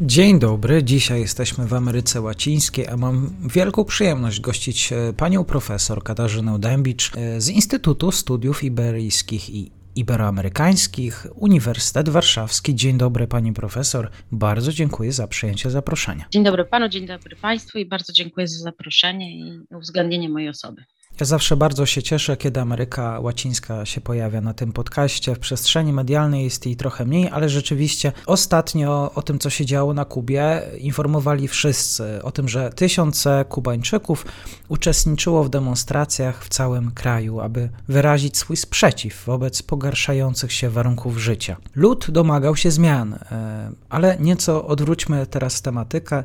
Dzień dobry, dzisiaj jesteśmy w Ameryce Łacińskiej, a mam wielką przyjemność gościć e, panią profesor Katarzynę Dębicz e, z Instytutu Studiów Iberyjskich i Iberoamerykańskich, Uniwersytet Warszawski. Dzień dobry pani profesor, bardzo dziękuję za przyjęcie zaproszenia. Dzień dobry panu, dzień dobry państwu i bardzo dziękuję za zaproszenie i uwzględnienie mojej osoby. Ja zawsze bardzo się cieszę, kiedy Ameryka Łacińska się pojawia na tym podcaście. W przestrzeni medialnej jest jej trochę mniej, ale rzeczywiście ostatnio o tym, co się działo na Kubie, informowali wszyscy. O tym, że tysiące Kubańczyków uczestniczyło w demonstracjach w całym kraju, aby wyrazić swój sprzeciw wobec pogarszających się warunków życia. Lud domagał się zmian, e, ale nieco odwróćmy teraz tematykę.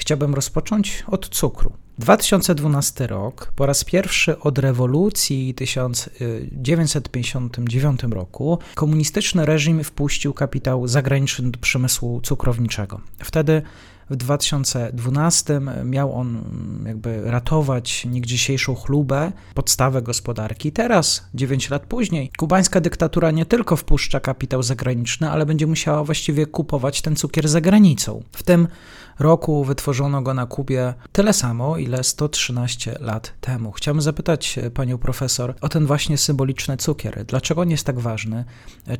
Chciałbym rozpocząć od cukru. 2012 rok, po raz pierwszy od rewolucji w 1959 roku, komunistyczny reżim wpuścił kapitał zagraniczny do przemysłu cukrowniczego. Wtedy w 2012 miał on jakby ratować niegdziesiejszą chlubę, podstawę gospodarki. Teraz, 9 lat później, kubańska dyktatura nie tylko wpuszcza kapitał zagraniczny, ale będzie musiała właściwie kupować ten cukier za granicą. W tym roku wytworzono go na Kubie tyle samo, ile 113 lat temu. Chciałbym zapytać panią profesor o ten właśnie symboliczny cukier. Dlaczego on jest tak ważny?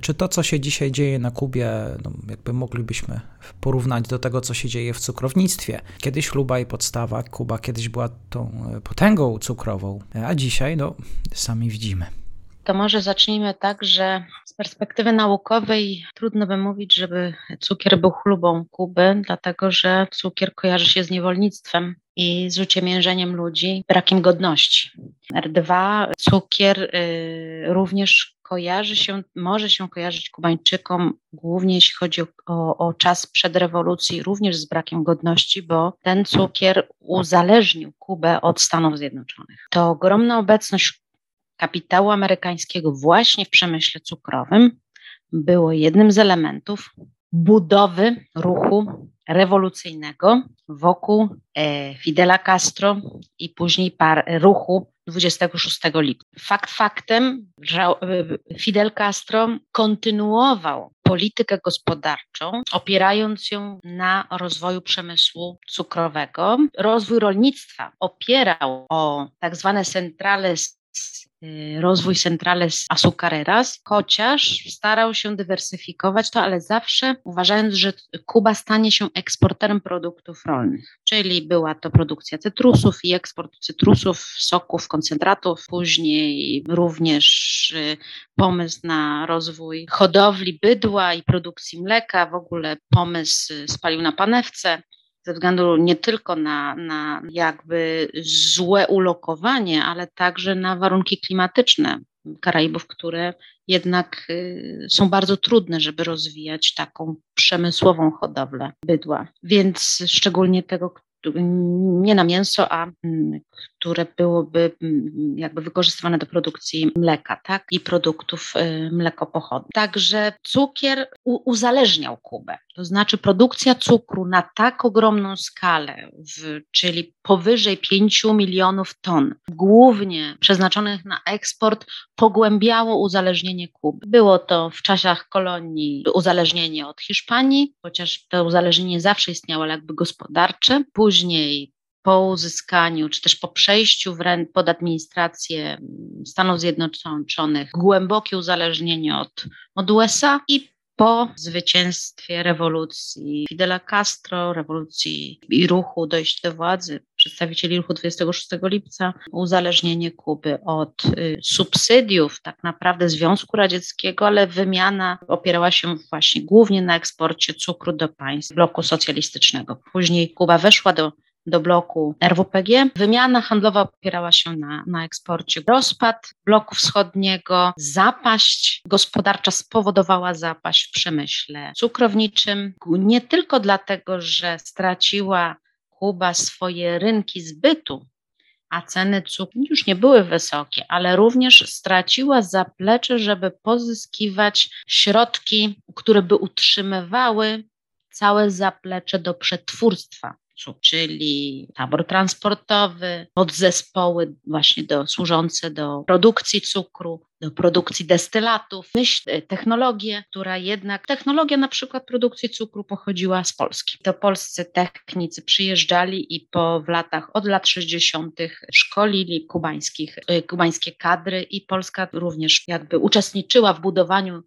Czy to, co się dzisiaj dzieje na Kubie, no jakby moglibyśmy porównać do tego, co się dzieje w cukrownictwie? Kiedyś chluba i podstawa, Kuba kiedyś była tą potęgą cukrową, a dzisiaj, no, sami widzimy. To może zacznijmy tak, że z perspektywy naukowej trudno by mówić, żeby cukier był chlubą Kuby, dlatego że cukier kojarzy się z niewolnictwem i z uciemiężeniem ludzi, brakiem godności. R2, cukier y, również kojarzy się, może się kojarzyć Kubańczykom, głównie jeśli chodzi o, o, czas przed rewolucji, również z brakiem godności, bo ten cukier uzależnił Kubę od Stanów Zjednoczonych. To ogromna obecność kapitału amerykańskiego właśnie w przemyśle cukrowym było jednym z elementów budowy ruchu rewolucyjnego wokół e, Fidela Castro i później par, ruchu 26 lipca. Fakt faktem, że e, Fidel Castro kontynuował politykę gospodarczą, opierając ją na rozwoju przemysłu cukrowego. Rozwój rolnictwa opierał o tak zwane centrale rozwój Centrales Azucareras, chociaż starał się dywersyfikować to, ale zawsze uważając, że Kuba stanie się eksporterem produktów rolnych, czyli była to produkcja cytrusów i eksport cytrusów, soków, koncentratów, później również y, pomysł na rozwój hodowli bydła i produkcji mleka, w ogóle pomysł spalił na panewce, ze względu nie tylko na, na jakby złe ulokowanie, ale także na warunki klimatyczne Karaibów, które jednak y, są bardzo trudne, żeby rozwijać taką przemysłową hodowlę bydła. Więc szczególnie tego, nie na mięso, a mm, które byłoby mm, jakby wykorzystywane do produkcji mleka, tak? I produktów y, mlekopochodnych. Także cukier uzależniał Kubę. To znaczy produkcja cukru na tak ogromną skalę, w, czyli powyżej 5 milionów ton, głównie przeznaczonych na eksport, pogłębiało uzależnienie Kuby. Było to w czasach kolonii uzależnienie od Hiszpanii, chociaż to uzależnienie zawsze istniało, ale jakby gospodarcze. Później po uzyskaniu, czy też po przejściu pod administrację Stanów Zjednoczonych, głębokie uzależnienie od, od USA i po zwycięstwie rewolucji Fidela Castro, rewolucji i ruchu dojść do władzy, przedstawicieli ruchu 26 lipca, uzależnienie Kuby od y, subsydiów tak naprawdę Związku Radzieckiego, ale wymiana opierała się właśnie głównie na eksporcie cukru do państw bloku socjalistycznego. Później Kuba weszła do do bloku RWPG. Wymiana handlowa opierała się na, na eksporcie. Rozpad bloku wschodniego, zapaść gospodarcza spowodowała zapaść w przemyśle cukrowniczym. Nie tylko dlatego, że straciła Kuba swoje rynki zbytu, a ceny cukru już nie były wysokie, ale również straciła zaplecze, żeby pozyskiwać środki, które by utrzymywały całe zaplecze do przetwórstwa czyli tabor transportowy, podzespoły właśnie do, służące do produkcji cukru, do produkcji destylatów, myśl, e, technologię, która jednak, technologia na przykład produkcji cukru pochodziła z Polski. To polscy technicy przyjeżdżali i po w latach, od lat 60. szkolili kubańskich, e, kubańskie kadry i Polska również jakby uczestniczyła w budowaniu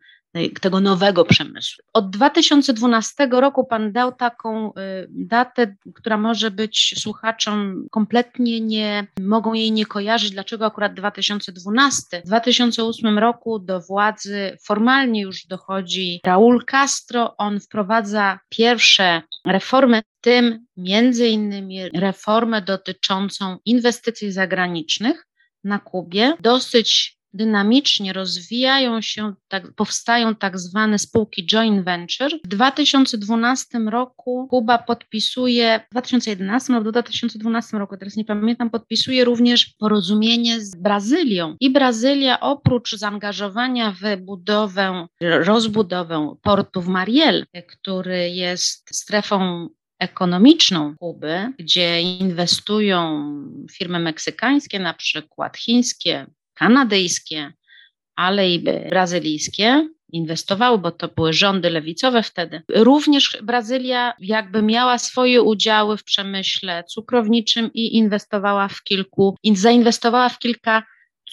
tego nowego przemysłu. Od 2012 roku Pan dał taką y, datę, która może być słuchaczom kompletnie nie, mogą jej nie kojarzyć, dlaczego akurat 2012. W 2008 roku do władzy formalnie już dochodzi Raúl Castro, on wprowadza pierwsze reformy, tym między innymi reformę dotyczącą inwestycji zagranicznych na Kubie, dosyć dynamicznie rozwijają się, tak, powstają tak zwane spółki joint venture. W 2012 roku Kuba podpisuje, w 2011 albo 2012 roku, teraz nie pamiętam, podpisuje również porozumienie z Brazylią. I Brazylia oprócz zaangażowania w budowę, rozbudowę portu w Mariel, który jest strefą ekonomiczną Kuby, gdzie inwestują firmy meksykańskie, na przykład chińskie, kanadyjskie, ale i brazylijskie inwestowały, bo to były rządy lewicowe wtedy. Również Brazylia jakby miała swoje udziały w przemyśle cukrowniczym i inwestowała w kilku, zainwestowała w kilka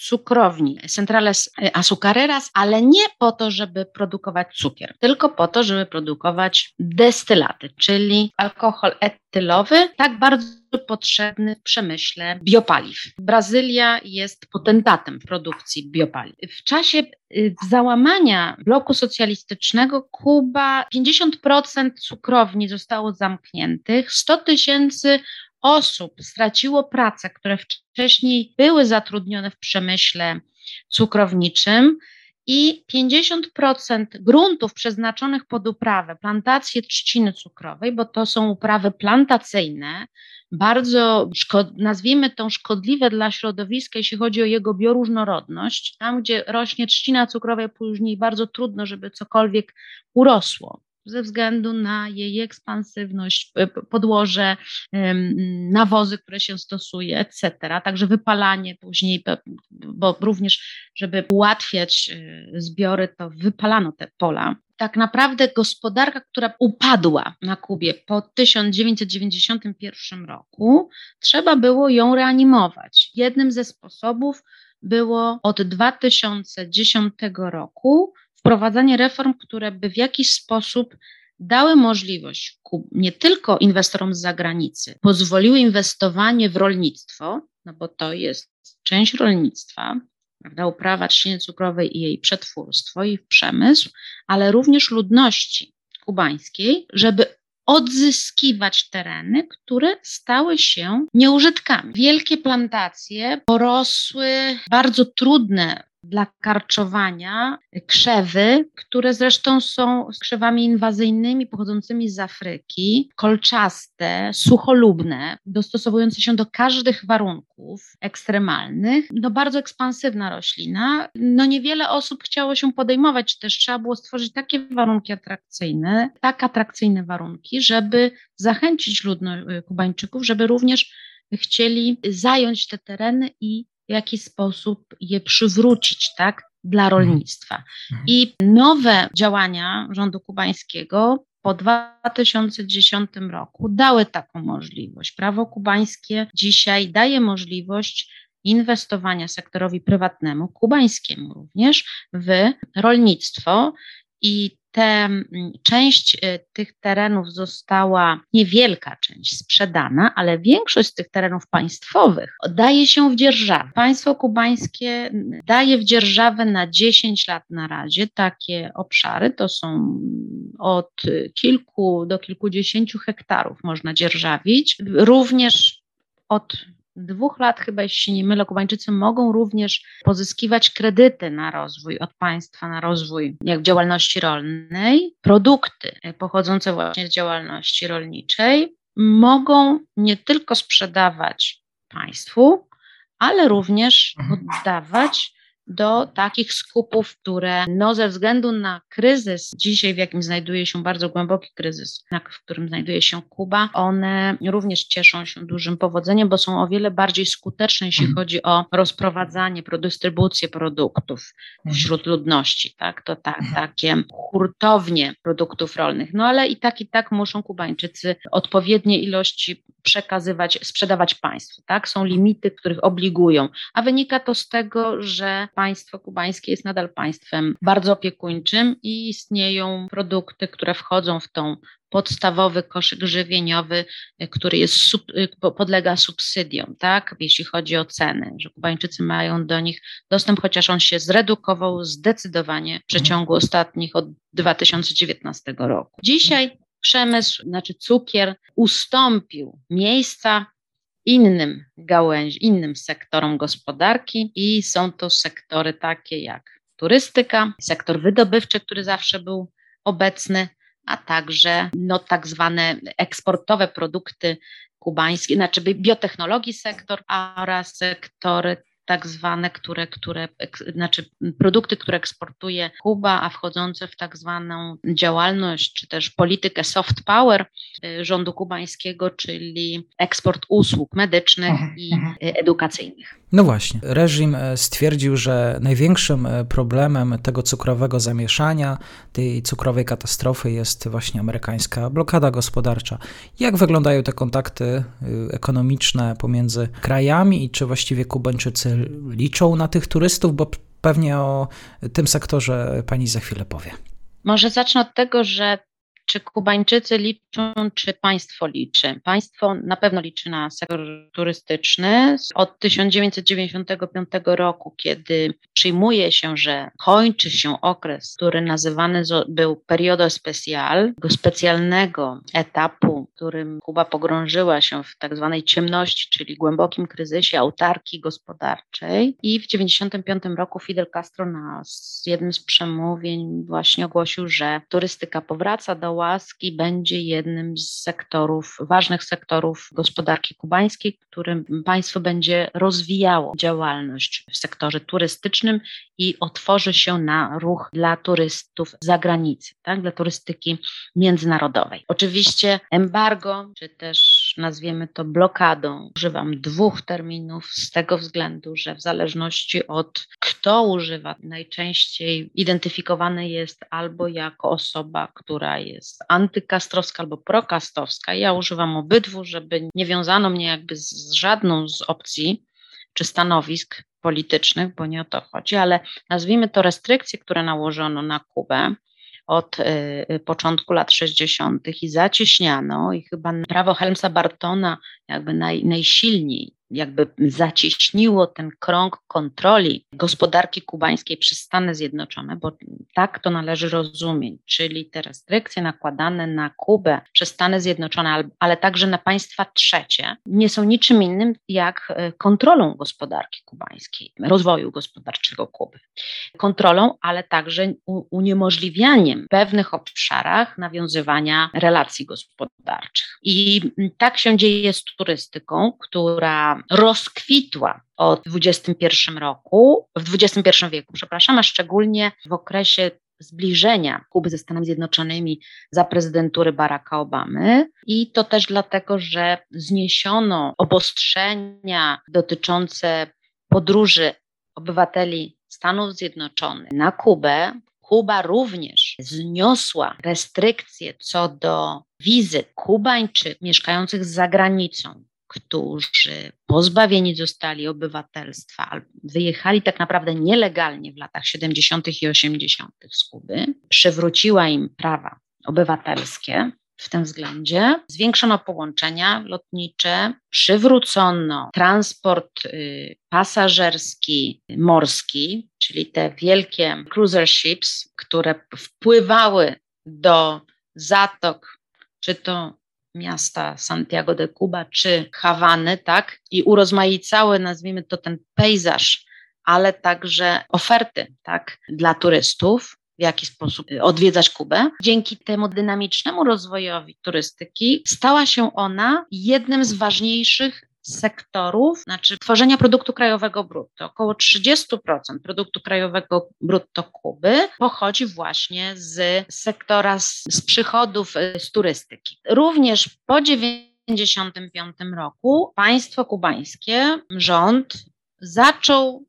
cukrowni, centrales azucareras, ale nie po to, żeby produkować cukier, tylko po to, żeby produkować destylaty, czyli alkohol etylowy, tak bardzo potrzebny w przemyśle biopaliw. Brazylia jest potentatem w produkcji biopaliw. W czasie y, załamania bloku socjalistycznego Kuba 50% cukrowni zostało zamkniętych, 100 tysięcy osób straciło pracę, które wcześniej były zatrudnione w przemyśle cukrowniczym i 50% gruntów przeznaczonych pod uprawę, plantacje trzciny cukrowej, bo to są uprawy plantacyjne, bardzo, nazwijmy to szkodliwe dla środowiska, jeśli chodzi o jego bioróżnorodność. Tam, gdzie rośnie trzcina cukrowa, później bardzo trudno, żeby cokolwiek urosło ze względu na jej ekspansywność, podłoże, nawozy, które się stosuje, etc. Także wypalanie później, bo również, żeby ułatwiać e, zbiory, to wypalano te pola. Tak naprawdę gospodarka, która upadła na Kubie po 1991 roku, trzeba było ją reanimować. Jednym ze sposobów było od 2010 roku wprowadzanie reform, które by w jakiś sposób dały możliwość nie tylko inwestorom z zagranicy, pozwoliły inwestowanie w rolnictwo, no bo to jest część rolnictwa, prawda, uprawa trzciny cukrowej i jej przetwórstwo i przemysł, ale również ludności kubańskiej, żeby odzyskiwać tereny, które stały się nieużytkami. Wielkie plantacje porosły, bardzo trudne dla karczowania krzewy, które zresztą są krzewami inwazyjnymi pochodzącymi z Afryki, kolczaste, sucholubne, dostosowujące się do każdych warunków ekstremalnych. No bardzo ekspansywna roślina. No niewiele osób chciało się podejmować, też trzeba było stworzyć takie warunki atrakcyjne, tak atrakcyjne warunki, żeby zachęcić ludność Kubańczyków, żeby również chcieli zająć te tereny i w jaki sposób je przywrócić, tak, dla mhm. rolnictwa. Mhm. I nowe działania rządu kubańskiego po 2010 roku dały taką możliwość. Prawo kubańskie dzisiaj daje możliwość inwestowania sektorowi prywatnemu, kubańskiemu również, w rolnictwo. I te, mm, część y, tych terenów została, niewielka część sprzedana, ale większość z tych terenów państwowych daje się w dzierżawę. Państwo kubańskie mm, daje w dzierżawę na 10 lat na razie takie obszary, to są od kilku do kilkudziesięciu hektarów można dzierżawić. Również od dwóch lat, chyba jeśli się nie mylę, Kubańczycy mogą również pozyskiwać kredyty na rozwój od państwa, na rozwój jak działalności rolnej. Produkty pochodzące właśnie z działalności rolniczej mogą nie tylko sprzedawać państwu, ale również mhm. oddawać do takich skupów, które no ze względu na kryzys, dzisiaj w jakim znajduje się bardzo głęboki kryzys, w którym znajduje się Kuba, one również cieszą się dużym powodzeniem, bo są o wiele bardziej skuteczne, jeśli mhm. chodzi o rozprowadzanie, dystrybucję produktów mhm. wśród ludności, tak, to tak, mhm. takie hurtownie produktów rolnych, no ale i tak, i tak muszą Kubańczycy odpowiednie ilości przekazywać, sprzedawać państwu, tak, są limity, których obligują, a wynika to z tego, że państwo kubańskie jest nadal państwem bardzo opiekuńczym i istnieją produkty, które wchodzą w tą podstawowy koszyk żywieniowy, y, który jest y, podlega subsydiom, tak, jeśli chodzi o ceny, że Kubańczycy mają do nich dostęp, chociaż on się zredukował zdecydowanie w przeciągu ostatnich od 2019 roku. Dzisiaj przemysł, znaczy cukier, ustąpił miejsca innym gałęzi, innym sektorom gospodarki i są to sektory takie jak turystyka, sektor wydobywczy, który zawsze był obecny, a także no, tak zwane eksportowe produkty kubańskie, znaczy biotechnologii sektor oraz sektory tak zwane, które, które, znaczy produkty, które eksportuje Kuba, a wchodzące w tak zwaną działalność, czy też politykę soft power y, rządu kubańskiego, czyli eksport usług medycznych mhm, i mhm. edukacyjnych. No właśnie, reżim e, stwierdził, że największym e, problemem tego cukrowego zamieszania, tej cukrowej katastrofy jest właśnie amerykańska blokada gospodarcza. Jak wyglądają te kontakty y, ekonomiczne pomiędzy krajami i czy właściwie Kubańczycy liczą na tych turystów, bo pewnie o tym sektorze pani za chwilę powie. Może zacznę od tego, że czy Kubańczycy liczą, czy państwo liczy? Państwo na pewno liczy na sektor turystyczny. Od 1995 roku, kiedy przyjmuje się, że kończy się okres, który nazywany był periodo especial, tego specjalnego etapu, w którym Kuba pogrążyła się w tak zwanej ciemności, czyli głębokim kryzysie autarki gospodarczej. I w 1995 roku Fidel Castro na jednym z przemówień właśnie ogłosił, że turystyka powraca do łaski będzie jednym z sektorów, ważnych sektorów gospodarki kubańskiej, którym państwo będzie rozwijało działalność w sektorze turystycznym i otworzy się na ruch dla turystów z zagranicy, tak, dla turystyki międzynarodowej. Oczywiście embargo, czy też nazwiemy to blokadą, używam dwóch terminów z tego względu, że w zależności od kto używa, najczęściej identyfikowany jest albo jako osoba, która jest antykastrowska albo prokastowska. Ja używam obydwu, żeby nie wiązano mnie jakby z żadną z opcji czy stanowisk politycznych, bo nie o to chodzi, ale nazwijmy to restrykcje, które nałożono na Kubę od y, początku lat 60. i zacieśniano, i chyba prawo Helmsa Bartona jakby naj, najsilniej jakby zacieśniło ten krąg kontroli gospodarki kubańskiej przez Stany Zjednoczone, bo tak to należy rozumieć, czyli te restrykcje nakładane na Kubę przez Stany Zjednoczone, ale także na państwa trzecie, nie są niczym innym jak e, kontrolą gospodarki kubańskiej, rozwoju gospodarczego Kuby. Kontrolą, ale także uniemożliwianiem w pewnych obszarach nawiązywania relacji gospodarczych. I tak się dzieje z turystyką, która rozkwitła od 21 roku, w XXI wieku, przepraszam, a szczególnie w okresie zbliżenia Kuby ze Stanami Zjednoczonymi za prezydentury Baracka Obamy. I to też dlatego, że zniesiono obostrzenia dotyczące podróży obywateli Stanów Zjednoczonych na Kubę. Kuba również zniosła restrykcje co do wizy Kubańczyków mieszkających za granicą którzy pozbawieni zostali obywatelstwa, wyjechali tak naprawdę nielegalnie w latach 70. i 80. z Kuby, przywróciła im prawa obywatelskie, w tym względzie. Zwiększono połączenia lotnicze, przywrócono transport y, pasażerski, morski, czyli te wielkie cruiser ships, które wpływały do zatok, czy to miasta Santiago de Cuba, czy Hawany, tak, i urozmaicały, nazwijmy to ten pejzaż, ale także oferty, tak, dla turystów w jaki sposób y, odwiedzać Kubę. Dzięki temu dynamicznemu rozwojowi turystyki stała się ona jednym z ważniejszych sektorów, znaczy tworzenia produktu krajowego brutto. Około 30% produktu krajowego brutto Kuby pochodzi właśnie z sektora, z, z przychodów y, z turystyki. Również po 1995 roku państwo kubańskie, rząd zaczął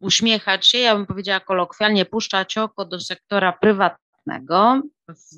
uśmiechać się, ja bym powiedziała kolokwialnie, puszczać oko do sektora prywatnego,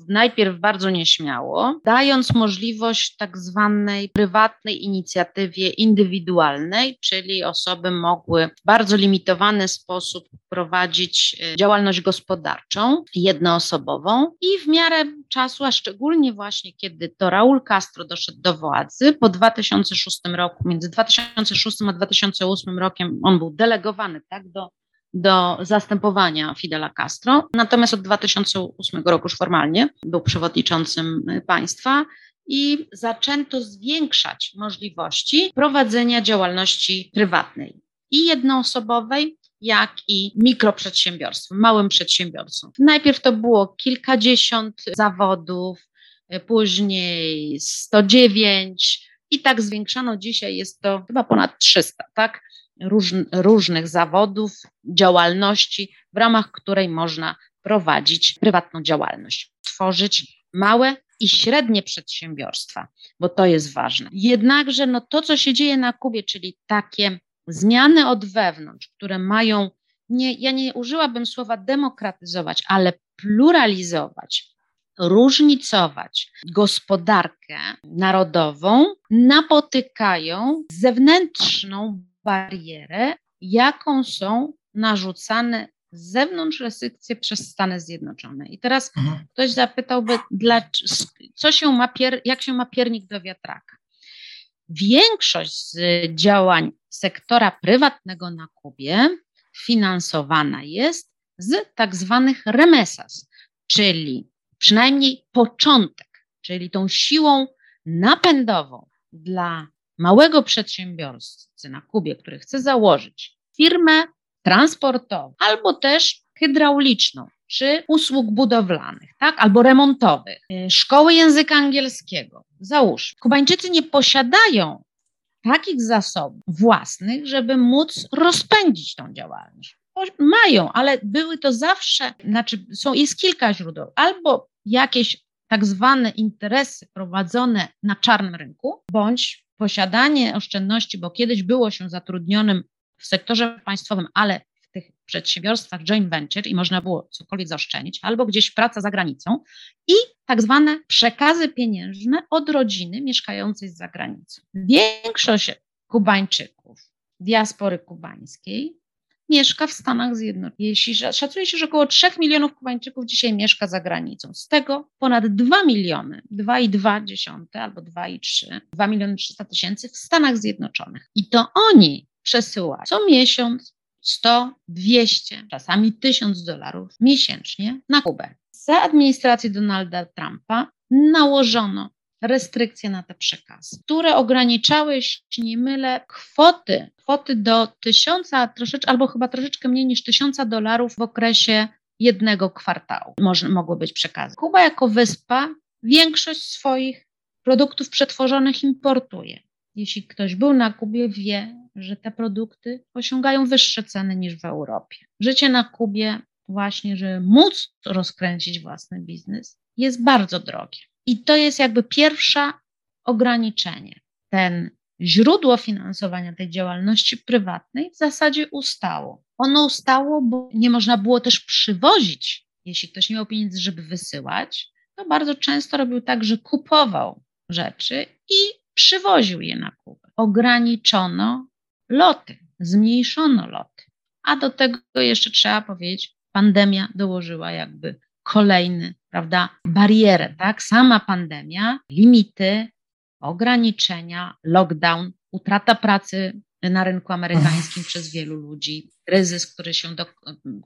najpierw bardzo nieśmiało, dając możliwość tak zwanej prywatnej inicjatywie indywidualnej, czyli osoby mogły w bardzo limitowany sposób prowadzić e, działalność gospodarczą jednoosobową i w miarę czasu, a szczególnie właśnie kiedy to Raul Castro doszedł do władzy po 2006 roku, między 2006 a 2008 rokiem on był delegowany tak, do do zastępowania Fidela Castro. Natomiast od 2008 roku już formalnie był przewodniczącym państwa i zaczęto zwiększać możliwości prowadzenia działalności prywatnej i jednoosobowej, jak i mikroprzedsiębiorstw, małym przedsiębiorcom. Najpierw to było kilkadziesiąt zawodów, później 109 i tak zwiększano. Dzisiaj jest to chyba ponad 300, tak? Róż, różnych zawodów, działalności, w ramach której można prowadzić prywatną działalność, tworzyć małe i średnie przedsiębiorstwa, bo to jest ważne. Jednakże no, to, co się dzieje na Kubie, czyli takie zmiany od wewnątrz, które mają, nie, ja nie użyłabym słowa demokratyzować, ale pluralizować, różnicować gospodarkę narodową, napotykają zewnętrzną barierę, jaką są narzucane z zewnątrz restrykcje przez Stany Zjednoczone. I teraz mhm. ktoś zapytałby, dla, co się ma pier, jak się ma piernik do wiatraka. Większość z działań sektora prywatnego na Kubie finansowana jest z tak zwanych remesas, czyli przynajmniej początek, czyli tą siłą napędową dla małego przedsiębiorcy na Kubie, który chce założyć firmę transportową albo też hydrauliczną, czy usług budowlanych, tak, albo remontowych, y, szkoły języka angielskiego. Załóż, Kubańczycy nie posiadają takich zasobów własnych, żeby móc rozpędzić tą działalność. Mają, ale były to zawsze, znaczy są, jest kilka źródeł, albo jakieś tak zwane interesy prowadzone na czarnym rynku, bądź posiadanie oszczędności, bo kiedyś było się zatrudnionym w sektorze państwowym, ale w tych przedsiębiorstwach joint venture i można było cokolwiek zaoszczędzić, albo gdzieś praca za granicą i tak zwane przekazy pieniężne od rodziny mieszkającej za granicą. Większość Kubańczyków, diaspory kubańskiej, mieszka w Stanach Zjednoczonych. Jeśli szacuje się, że około 3 milionów Kubańczyków dzisiaj mieszka za granicą, z tego ponad 2 miliony, 2,2 albo 2,3, 2 miliony 300 tysięcy w Stanach Zjednoczonych. I to oni przesyłają co miesiąc 100, 200, czasami 1000 dolarów miesięcznie na Kubę. Za administracji Donalda Trumpa nałożono restrykcje na te przekazy, które ograniczały, jeśli nie mylę, kwoty, kwoty do tysiąca, troszeczkę, albo chyba troszeczkę mniej niż tysiąca dolarów w okresie jednego kwartału Może, mogły być przekazy. Kuba jako wyspa większość swoich produktów przetworzonych importuje. Jeśli ktoś był na Kubie, wie, że te produkty osiągają wyższe ceny niż w Europie. Życie na Kubie, właśnie, żeby móc rozkręcić własny biznes, jest bardzo drogie. I to jest jakby pierwsze ograniczenie. Ten źródło finansowania tej działalności prywatnej w zasadzie ustało. Ono ustało, bo nie można było też przywozić, jeśli ktoś nie miał pieniędzy, żeby wysyłać, to bardzo często robił tak, że kupował rzeczy i przywoził je na Kubę. ograniczono loty, zmniejszono loty. A do tego jeszcze trzeba powiedzieć, pandemia dołożyła jakby kolejny, prawda, barierę, tak? Sama pandemia, limity, ograniczenia, lockdown, utrata pracy na rynku amerykańskim przez wielu ludzi, kryzys, który, się do,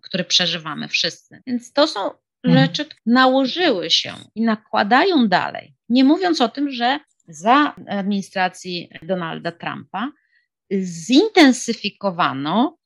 który przeżywamy wszyscy. Więc to są mhm. rzeczy, które nałożyły się i nakładają dalej. Nie mówiąc o tym, że za administracji Donalda Trumpa zintensyfikowano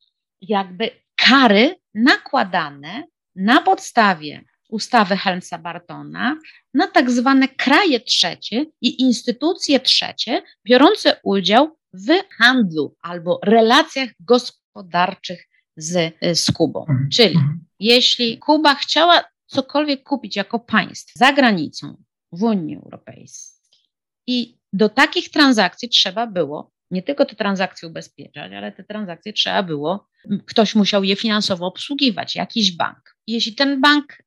jakby kary nakładane na podstawie ustawy Helmsa Bartona na tak zwane kraje trzecie i instytucje trzecie biorące udział w handlu albo relacjach gospodarczych z, z Kubą. Mhm. Czyli mhm. jeśli Kuba chciała cokolwiek kupić jako państwo za granicą w Unii Europejskiej i do takich transakcji trzeba było nie tylko te transakcje ubezpieczać, ale te transakcje trzeba było, ktoś musiał je finansowo obsługiwać, jakiś bank. Jeśli ten bank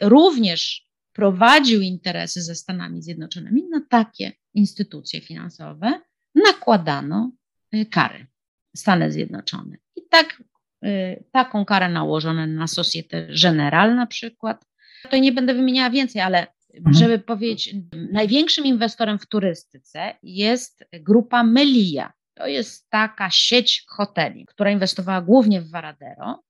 również prowadził interesy ze Stanami Zjednoczonymi, na takie instytucje finansowe nakładano y, kary. Stany Zjednoczone. I tak, y, taką karę nałożono na Societe Generale na przykład. To nie będę wymieniała więcej, ale Mhm. żeby powiedzieć, największym inwestorem w turystyce jest grupa Melia. To jest taka sieć hoteli, która inwestowała głównie w Varadero,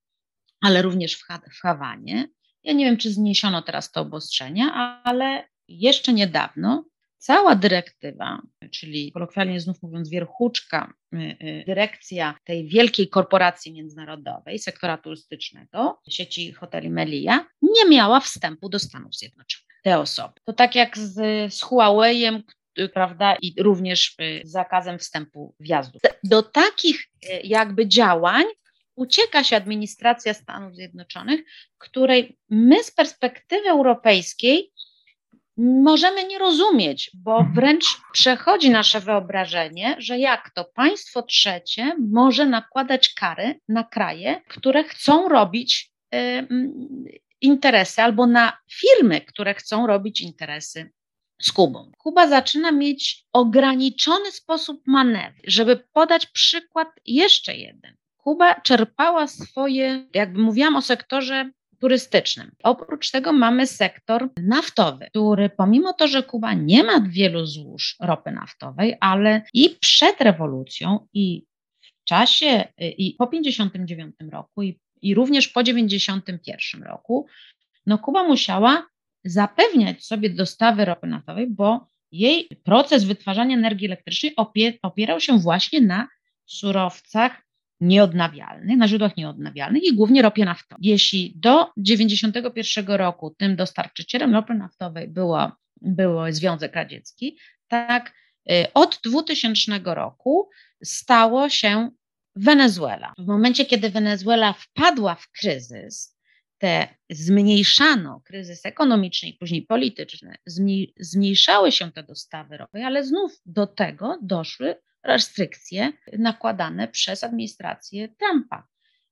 ale również w, ha w Hawanie. Ja nie wiem, czy zniesiono teraz to obostrzenia, ale jeszcze niedawno cała dyrektywa, czyli kolokwialnie znów mówiąc wierchuczka, y, y, dyrekcja tej wielkiej korporacji międzynarodowej, sektora turystycznego, sieci hoteli Melia, nie miała wstępu do Stanów Zjednoczonych te osoby. To tak jak z, z Huawei'em, prawda, i również y, zakazem wstępu wjazdu. Do takich jakby działań ucieka się administracja Stanów Zjednoczonych, której my z perspektywy europejskiej możemy nie rozumieć, bo wręcz przechodzi nasze wyobrażenie, że jak to państwo trzecie może nakładać kary na kraje, które chcą robić interesy albo na firmy, które chcą robić interesy z Kubą. Kuba zaczyna mieć ograniczony sposób manewru. Żeby podać przykład jeszcze jeden. Kuba czerpała swoje, jakby mówiłam o sektorze turystycznym. Oprócz tego mamy sektor naftowy, który pomimo to, że Kuba nie ma wielu złóż ropy naftowej, ale i przed rewolucją i w czasie i po 59 roku i i również po 1991 roku, no Kuba musiała zapewniać sobie dostawy ropy naftowej, bo jej proces wytwarzania energii elektrycznej opierał się właśnie na surowcach nieodnawialnych, na źródłach nieodnawialnych i głównie ropie naftowej. Jeśli do 1991 roku tym dostarczycielem ropy naftowej było, było Związek Radziecki, tak y, od 2000 roku stało się Wenezuela. W momencie, kiedy Wenezuela wpadła w kryzys, te zmniejszano kryzys ekonomiczny i później polityczny, zmniejszały się te dostawy ropy, ale znów do tego doszły restrykcje nakładane przez administrację Trumpa.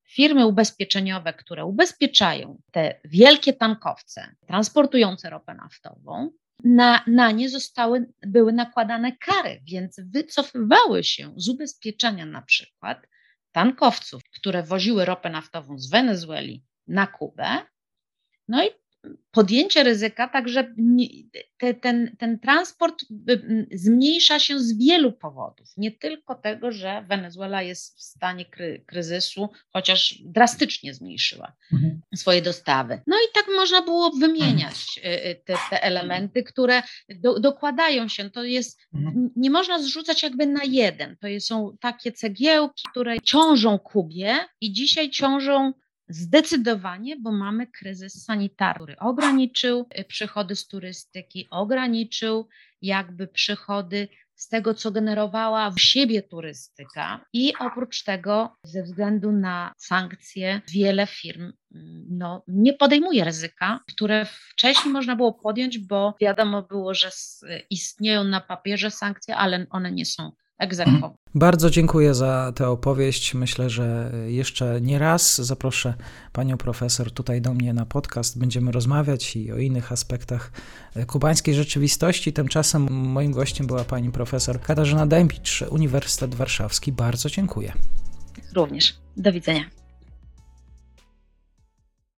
Firmy ubezpieczeniowe, które ubezpieczają te wielkie tankowce transportujące ropę naftową, na, na nie zostały, były nakładane kary, więc wycofywały się z ubezpieczenia na przykład tankowców, które woziły ropę naftową z Wenezueli na Kubę. No i podjęcie ryzyka, także te, ten, ten transport zmniejsza się z wielu powodów. Nie tylko tego, że Wenezuela jest w stanie kry, kryzysu, chociaż drastycznie zmniejszyła mhm. swoje dostawy. No i tak można było wymieniać mhm. y, y, te, te elementy, które do, dokładają się. To jest, mhm. nie można zrzucać jakby na jeden. To są takie cegiełki, które ciążą Kubie i dzisiaj ciążą Zdecydowanie, bo mamy kryzys sanitarny, który ograniczył y, przychody z turystyki, ograniczył jakby przychody z tego, co generowała w siebie turystyka. I oprócz tego, ze względu na sankcje, wiele firm mm, no, nie podejmuje ryzyka, które wcześniej można było podjąć, bo wiadomo było, że istnieją na papierze sankcje, ale one nie są Bardzo dziękuję za tę opowieść. Myślę, że jeszcze nie raz zaproszę panią profesor tutaj do mnie na podcast. Będziemy rozmawiać i o innych aspektach kubańskiej rzeczywistości. Tymczasem moim gościem była pani profesor Katarzyna Dębicz, Uniwersytet Warszawski. Bardzo dziękuję. Również. Do widzenia.